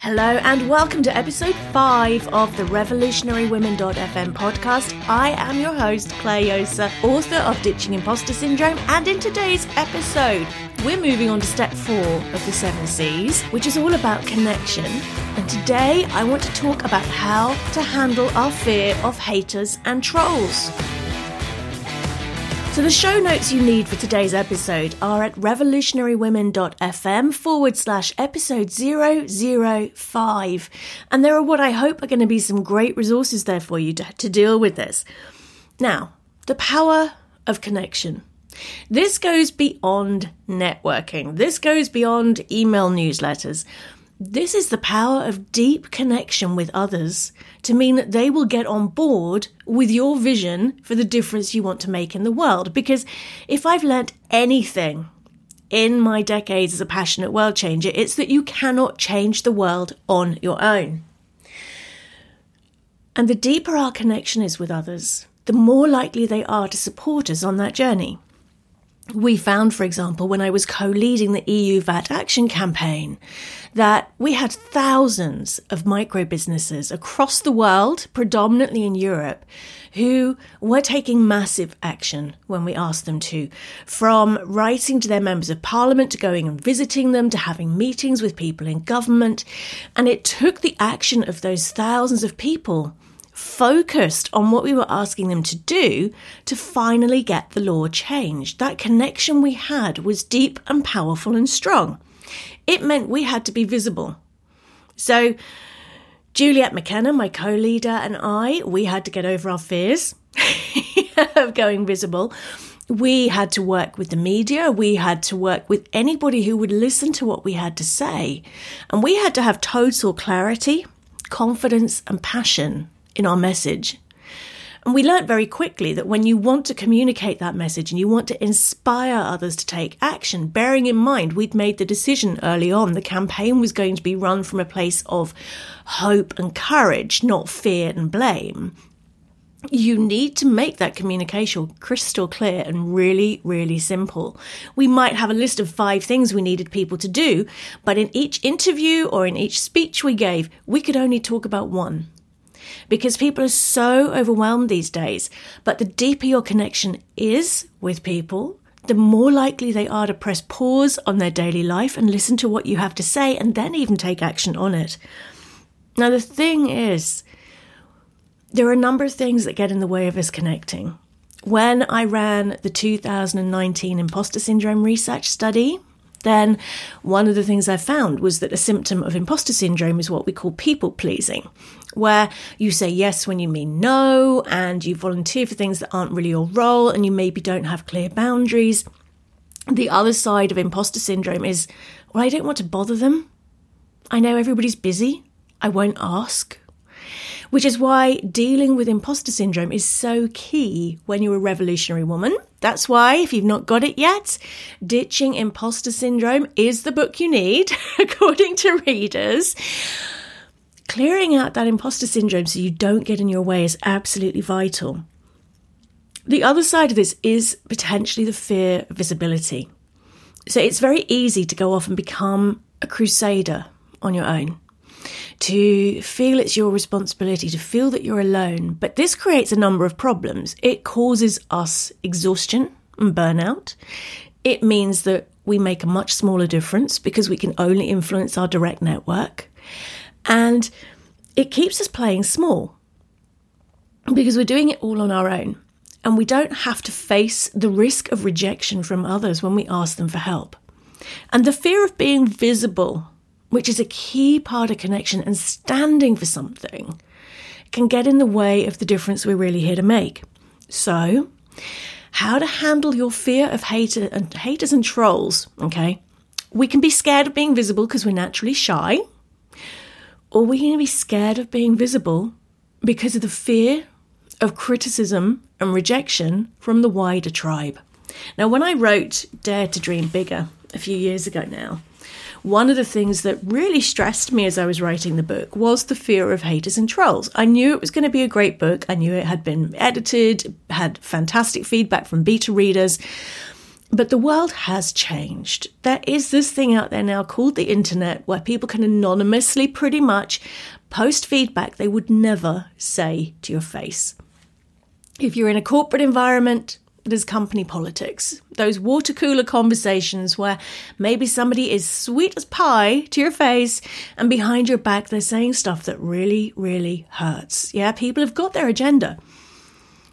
Hello and welcome to episode 5 of the RevolutionaryWomen.fm podcast. I am your host, Clare Josa, author of Ditching Imposter Syndrome, and in today's episode, we're moving on to step 4 of the 7 C's, which is all about connection. And today I want to talk about how to handle our fear of haters and trolls. So, the show notes you need for today's episode are at revolutionarywomen.fm forward slash episode 005. And there are what I hope are going to be some great resources there for you to, to deal with this. Now, the power of connection. This goes beyond networking, this goes beyond email newsletters. This is the power of deep connection with others to mean that they will get on board with your vision for the difference you want to make in the world. Because if I've learnt anything in my decades as a passionate world changer, it's that you cannot change the world on your own. And the deeper our connection is with others, the more likely they are to support us on that journey. We found, for example, when I was co leading the EU VAT Action campaign, that we had thousands of micro businesses across the world, predominantly in Europe, who were taking massive action when we asked them to, from writing to their members of parliament to going and visiting them to having meetings with people in government. And it took the action of those thousands of people focused on what we were asking them to do to finally get the law changed. That connection we had was deep and powerful and strong. It meant we had to be visible. So, Juliet McKenna, my co leader, and I, we had to get over our fears of going visible. We had to work with the media. We had to work with anybody who would listen to what we had to say. And we had to have total clarity, confidence, and passion in our message. And we learnt very quickly that when you want to communicate that message and you want to inspire others to take action, bearing in mind we'd made the decision early on, the campaign was going to be run from a place of hope and courage, not fear and blame. You need to make that communication crystal clear and really, really simple. We might have a list of five things we needed people to do, but in each interview or in each speech we gave, we could only talk about one because people are so overwhelmed these days. But the deeper your connection is with people, the more likely they are to press pause on their daily life and listen to what you have to say and then even take action on it. Now, the thing is, there are a number of things that get in the way of us connecting. When I ran the 2019 imposter syndrome research study, then one of the things I found was that a symptom of imposter syndrome is what we call people pleasing, where you say yes when you mean no, and you volunteer for things that aren't really your role, and you maybe don't have clear boundaries. The other side of imposter syndrome is, well, I don't want to bother them. I know everybody's busy. I won't ask which is why dealing with imposter syndrome is so key when you're a revolutionary woman. That's why, if you've not got it yet, Ditching Imposter Syndrome is the book you need, according to readers. Clearing out that imposter syndrome so you don't get in your way is absolutely vital. The other side of this is potentially the fear of visibility. So it's very easy to go off and become a crusader on your own to feel it's your responsibility, to feel that you're alone. But this creates a number of problems. It causes us exhaustion and burnout. It means that we make a much smaller difference because we can only influence our direct network. And it keeps us playing small because we're doing it all on our own. And we don't have to face the risk of rejection from others when we ask them for help. And the fear of being visible which is a key part of connection and standing for something, can get in the way of the difference we're really here to make. So, how to handle your fear of hater and haters and trolls, okay? We can be scared of being visible because we're naturally shy, or we can be scared of being visible because of the fear of criticism and rejection from the wider tribe. Now, when I wrote Dare to Dream Bigger a few years ago now, one of the things that really stressed me as I was writing the book was the fear of haters and trolls. I knew it was going to be a great book. I knew it had been edited, had fantastic feedback from beta readers. But the world has changed. There is this thing out there now called the internet where people can anonymously pretty much post feedback they would never say to your face. If you're in a corporate environment, there's company politics. Those water cooler conversations where maybe somebody is sweet as pie to your face and behind your back they're saying stuff that really, really hurts. Yeah, people have got their agenda.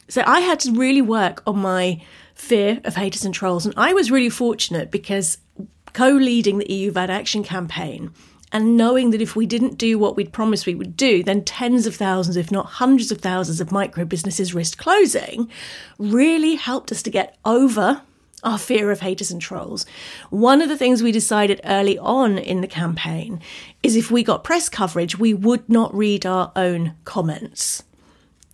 So I had to really work on my fear of haters and trolls. And I was really fortunate because co leading the EU VAT Action campaign and knowing that if we didn't do what we'd promised we would do, then tens of thousands, if not hundreds of thousands of micro businesses risked closing, really helped us to get over our fear of haters and trolls. One of the things we decided early on in the campaign is if we got press coverage, we would not read our own comments.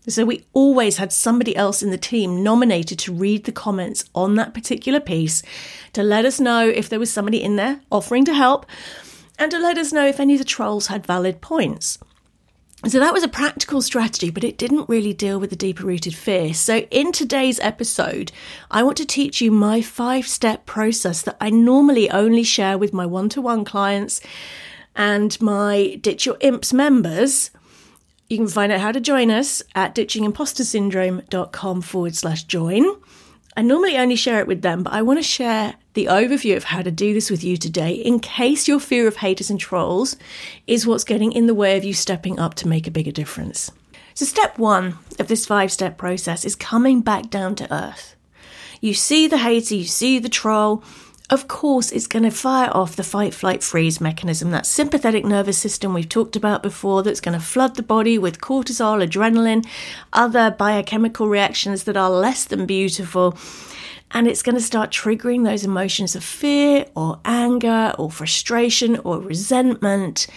So we always had somebody else in the team nominated to read the comments on that particular piece to let us know if there was somebody in there offering to help and to let us know if any of the trolls had valid points. So that was a practical strategy, but it didn't really deal with the deeper rooted fear. So in today's episode, I want to teach you my five step process that I normally only share with my one to one clients and my Ditch Your Imps members you can find out how to join us at ditchingimpostersyndrome.com forward slash join. I normally only share it with them, but I want to share the overview of how to do this with you today in case your fear of haters and trolls is what's getting in the way of you stepping up to make a bigger difference. So, step one of this five step process is coming back down to earth. You see the hater, you see the troll, of course, it's going to fire off the fight, flight, freeze mechanism, that sympathetic nervous system we've talked about before, that's going to flood the body with cortisol, adrenaline, other biochemical reactions that are less than beautiful. And it's going to start triggering those emotions of fear or anger or frustration or resentment.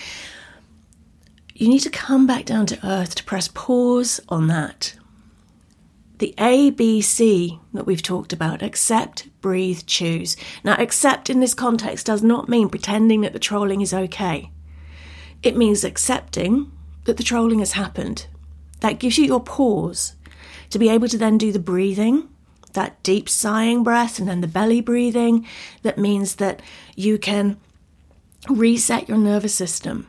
You need to come back down to earth to press pause on that the ABC that we've talked about accept, breathe, choose. Now, accept in this context does not mean pretending that the trolling is okay. It means accepting that the trolling has happened. That gives you your pause to be able to then do the breathing, that deep sighing breath, and then the belly breathing. That means that you can reset your nervous system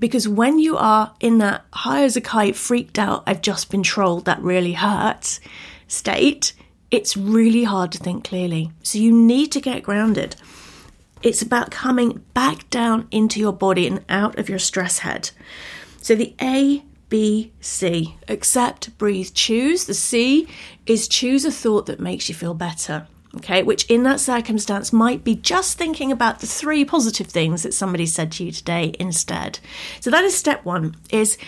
because when you are in that high as a kite, freaked out, I've just been trolled, that really hurts state, it's really hard to think clearly. So you need to get grounded. It's about coming back down into your body and out of your stress head. So the A, B, C accept, breathe, choose. The C is choose a thought that makes you feel better okay, which in that circumstance might be just thinking about the three positive things that somebody said to you today instead. So that is step one is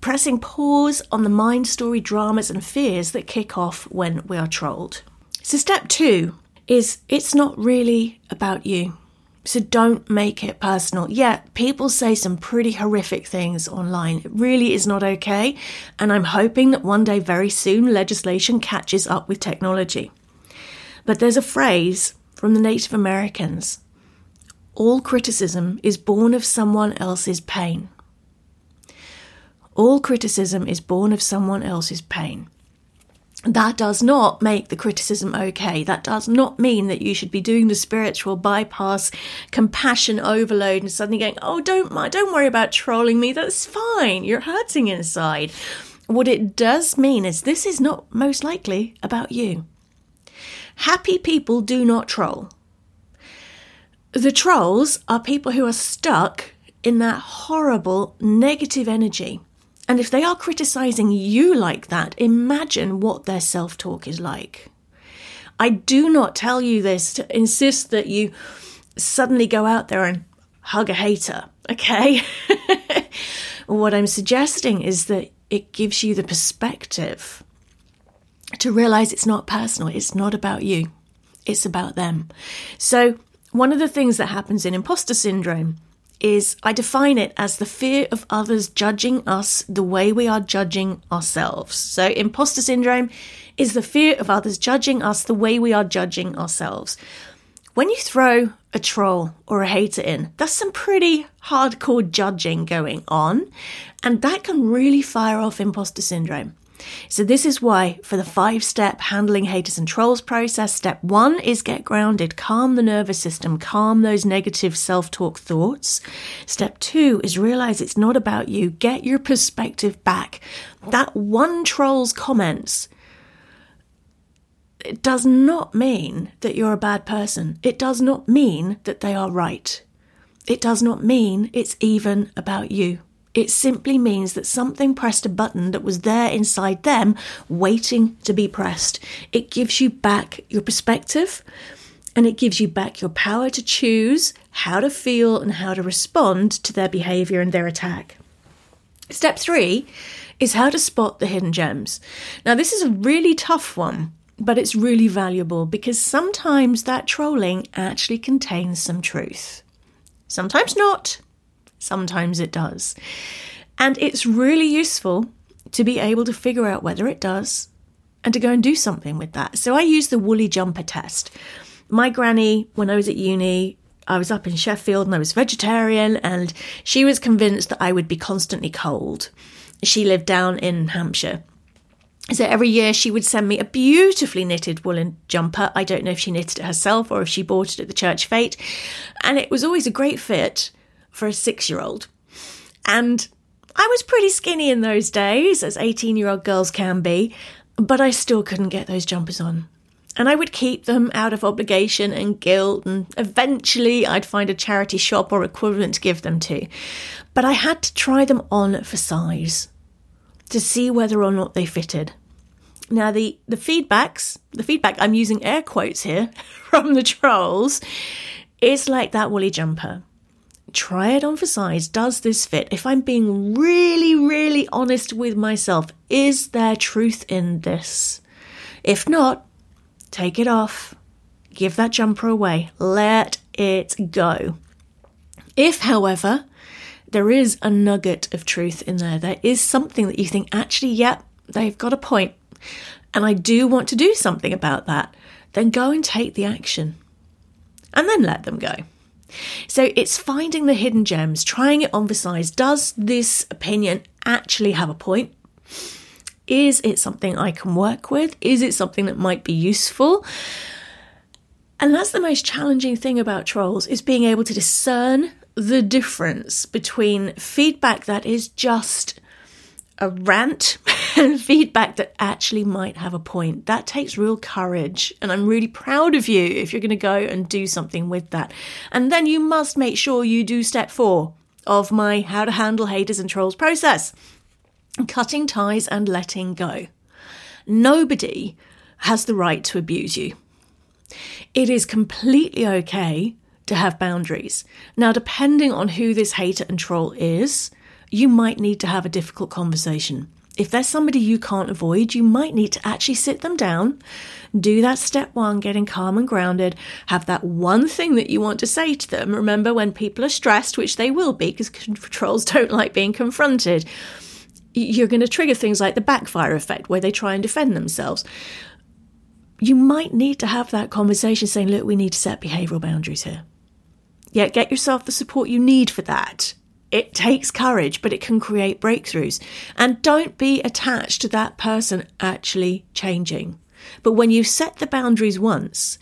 pressing pause on the mind story dramas and fears that kick off when we are trolled. So step two is it's not really about you. So don't make it personal. Yeah, people say some pretty horrific things online. It really is not okay. And I'm hoping that one day, very soon, legislation catches up with technology. But there's a phrase from the Native Americans all criticism is born of someone else's pain. All criticism is born of someone else's pain. That does not make the criticism okay. That does not mean that you should be doing the spiritual bypass, compassion overload, and suddenly going, "Oh, don't don't worry about trolling me. That's fine. You're hurting inside." What it does mean is this is not most likely about you. Happy people do not troll. The trolls are people who are stuck in that horrible negative energy. And if they are criticizing you like that, imagine what their self talk is like. I do not tell you this to insist that you suddenly go out there and hug a hater, okay? what I'm suggesting is that it gives you the perspective to realize it's not personal, it's not about you, it's about them. So, one of the things that happens in imposter syndrome is I define it as the fear of others judging us the way we are judging ourselves. So, imposter syndrome is the fear of others judging us the way we are judging ourselves. When you throw a troll or a hater in, there's some pretty hardcore judging going on, and that can really fire off imposter syndrome. So, this is why for the five step handling haters and trolls process, step one is get grounded, calm the nervous system, calm those negative self talk thoughts. Step two is realize it's not about you, get your perspective back. That one troll's comments it does not mean that you're a bad person. It does not mean that they are right. It does not mean it's even about you. It simply means that something pressed a button that was there inside them waiting to be pressed. It gives you back your perspective and it gives you back your power to choose how to feel and how to respond to their behavior and their attack. Step three is how to spot the hidden gems. Now, this is a really tough one, but it's really valuable because sometimes that trolling actually contains some truth. Sometimes not. Sometimes it does. And it's really useful to be able to figure out whether it does and to go and do something with that. So I use the woolly jumper test. My granny, when I was at uni, I was up in Sheffield and I was vegetarian, and she was convinced that I would be constantly cold. She lived down in Hampshire. So every year she would send me a beautifully knitted woolen jumper. I don't know if she knitted it herself or if she bought it at the church fete. And it was always a great fit for a six year old. And I was pretty skinny in those days, as 18 year old girls can be, but I still couldn't get those jumpers on. And I would keep them out of obligation and guilt, and eventually I'd find a charity shop or equivalent to give them to. But I had to try them on for size to see whether or not they fitted. Now the the feedbacks, the feedback I'm using air quotes here from the trolls is like that woolly jumper try it on for size. Does this fit? If I'm being really, really honest with myself, is there truth in this? If not, take it off. Give that jumper away. Let it go. If, however, there is a nugget of truth in there, there is something that you think, actually, yep, they've got a point, and I do want to do something about that, then go and take the action. And then let them go. So it's finding the hidden gems, trying it on for size. Does this opinion actually have a point? Is it something I can work with? Is it something that might be useful? And that's the most challenging thing about trolls is being able to discern the difference between feedback that is just a rant and feedback that actually might have a point. That takes real courage. And I'm really proud of you if you're going to go and do something with that. And then you must make sure you do step four of my how to handle haters and trolls process cutting ties and letting go. Nobody has the right to abuse you. It is completely okay to have boundaries. Now, depending on who this hater and troll is, you might need to have a difficult conversation. If there's somebody you can't avoid, you might need to actually sit them down, do that step one, getting calm and grounded, have that one thing that you want to say to them. Remember, when people are stressed, which they will be because trolls don't like being confronted, you're going to trigger things like the backfire effect where they try and defend themselves. You might need to have that conversation saying, look, we need to set behavioural boundaries here. Yeah, get yourself the support you need for that. It takes courage, but it can create breakthroughs. And don't be attached to that person actually changing. But when you set the boundaries once,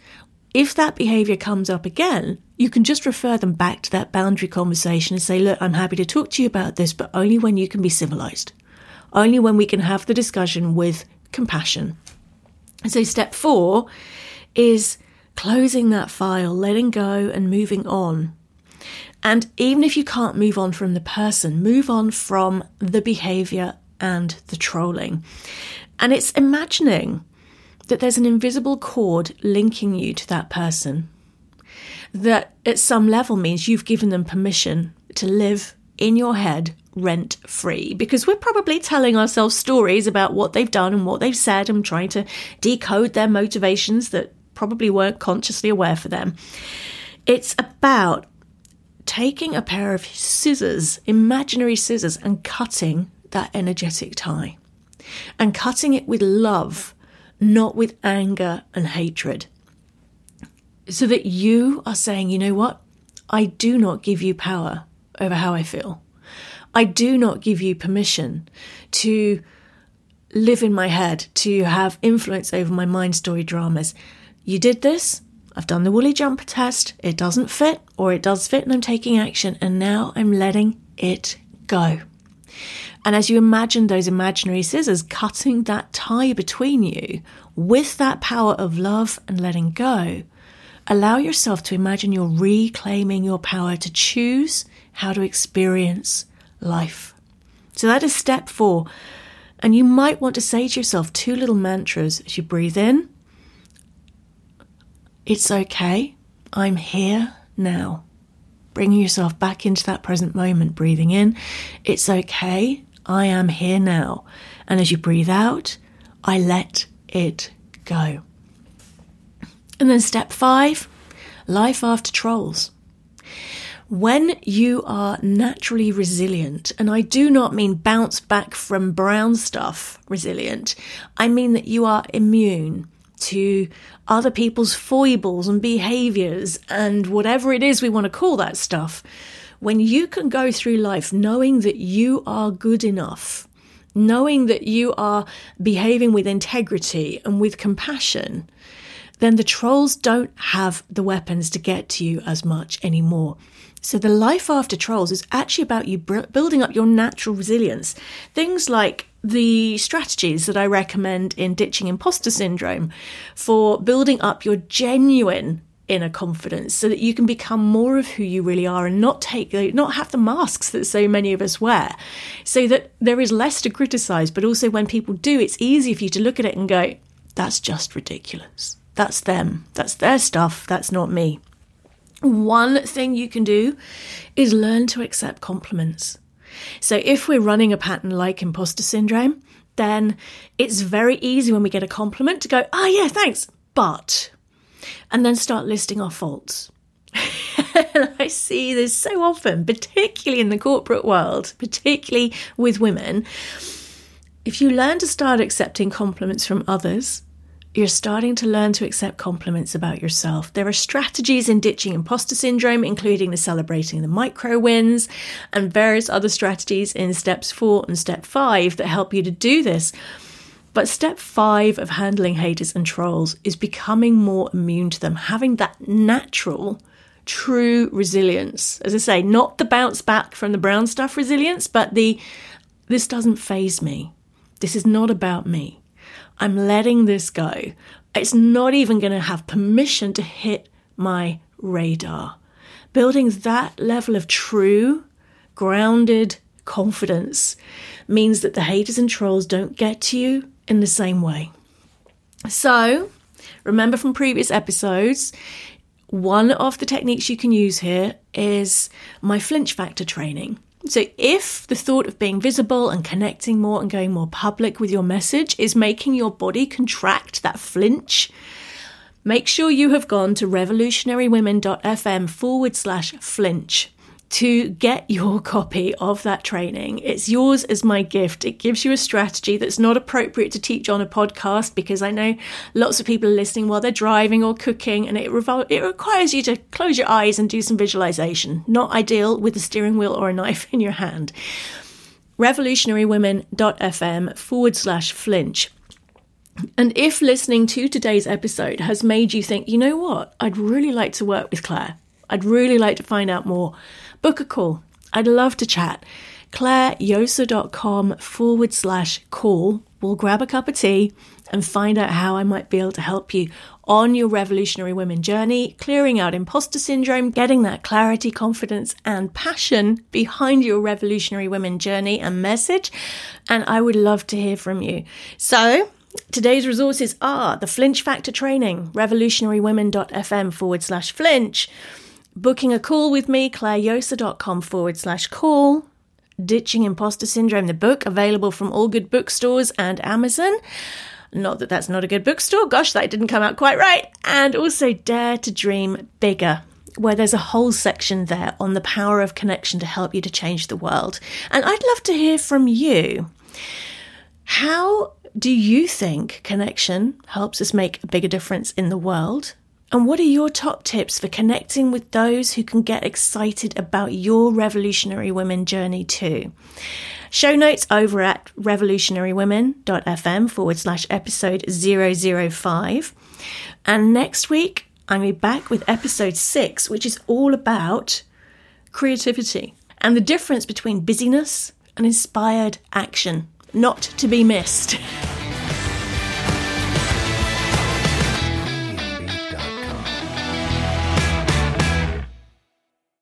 if that behavior comes up again, you can just refer them back to that boundary conversation and say, Look, I'm happy to talk to you about this, but only when you can be civilized, only when we can have the discussion with compassion. So, step four is closing that file, letting go, and moving on. And even if you can't move on from the person, move on from the behavior and the trolling. And it's imagining that there's an invisible cord linking you to that person. That at some level means you've given them permission to live in your head rent free because we're probably telling ourselves stories about what they've done and what they've said and trying to decode their motivations that probably weren't consciously aware for them. It's about taking a pair of scissors, imaginary scissors, and cutting that energetic tie. And cutting it with love, not with anger and hatred. So that you are saying, you know what? I do not give you power over how I feel. I do not give you permission to live in my head, to have influence over my mind story dramas. You did this, I've done the woolly jumper test, it doesn't fit, or it does fit and I'm taking action, and now I'm letting it go. And as you imagine those imaginary scissors cutting that tie between you with that power of love and letting go, allow yourself to imagine you're reclaiming your power to choose how to experience life. So that is step four. And you might want to say to yourself two little mantras as you breathe in It's okay. I'm here now. Bringing yourself back into that present moment, breathing in. It's okay. I am here now. And as you breathe out, I let it go. And then step five life after trolls. When you are naturally resilient, and I do not mean bounce back from brown stuff resilient, I mean that you are immune to other people's foibles and behaviors and whatever it is we want to call that stuff. When you can go through life knowing that you are good enough, knowing that you are behaving with integrity and with compassion, then the trolls don't have the weapons to get to you as much anymore. So the life after trolls is actually about you building up your natural resilience. Things like the strategies that I recommend in ditching imposter syndrome for building up your genuine inner confidence so that you can become more of who you really are and not take not have the masks that so many of us wear. So that there is less to criticize but also when people do it's easy for you to look at it and go that's just ridiculous. That's them. That's their stuff. That's not me. One thing you can do is learn to accept compliments. So, if we're running a pattern like imposter syndrome, then it's very easy when we get a compliment to go, oh, yeah, thanks, but, and then start listing our faults. I see this so often, particularly in the corporate world, particularly with women. If you learn to start accepting compliments from others, you're starting to learn to accept compliments about yourself. There are strategies in ditching imposter syndrome, including the celebrating the micro wins and various other strategies in steps four and step five that help you to do this. But step five of handling haters and trolls is becoming more immune to them, having that natural, true resilience. As I say, not the bounce back from the brown stuff resilience, but the this doesn't phase me. This is not about me. I'm letting this go. It's not even going to have permission to hit my radar. Building that level of true, grounded confidence means that the haters and trolls don't get to you in the same way. So, remember from previous episodes, one of the techniques you can use here is my flinch factor training. So, if the thought of being visible and connecting more and going more public with your message is making your body contract, that flinch, make sure you have gone to revolutionarywomen.fm forward slash flinch to get your copy of that training. It's yours as my gift. It gives you a strategy that's not appropriate to teach on a podcast because I know lots of people are listening while they're driving or cooking, and it, revol- it requires you to close your eyes and do some visualization. Not ideal with a steering wheel or a knife in your hand. Revolutionarywomen.fm forward slash flinch. And if listening to today's episode has made you think, you know what, I'd really like to work with Clare, I'd really like to find out more book a call. I'd love to chat. ClareJosa.com forward slash call. We'll grab a cup of tea and find out how I might be able to help you on your revolutionary women journey, clearing out imposter syndrome, getting that clarity, confidence, and passion behind your revolutionary women journey and message. And I would love to hear from you. So, Today's resources are the Flinch Factor Training, revolutionarywomen.fm forward slash flinch booking a call with me, clarejosa.com forward slash call. Ditching Imposter Syndrome, the book, available from all good bookstores and Amazon. Not that that's not a good bookstore. Gosh, that didn't come out quite right. And also Dare to Dream Bigger, where there's a whole section there on the power of connection to help you to change the world. And I'd love to hear from you. How do you think connection helps us make a bigger difference in the world? And what are your top tips for connecting with those who can get excited about your revolutionary women journey too? Show notes over at revolutionarywomen.fm forward slash episode 005. And next week, I'm be back with episode six, which is all about creativity and the difference between busyness and inspired action. Not to be missed.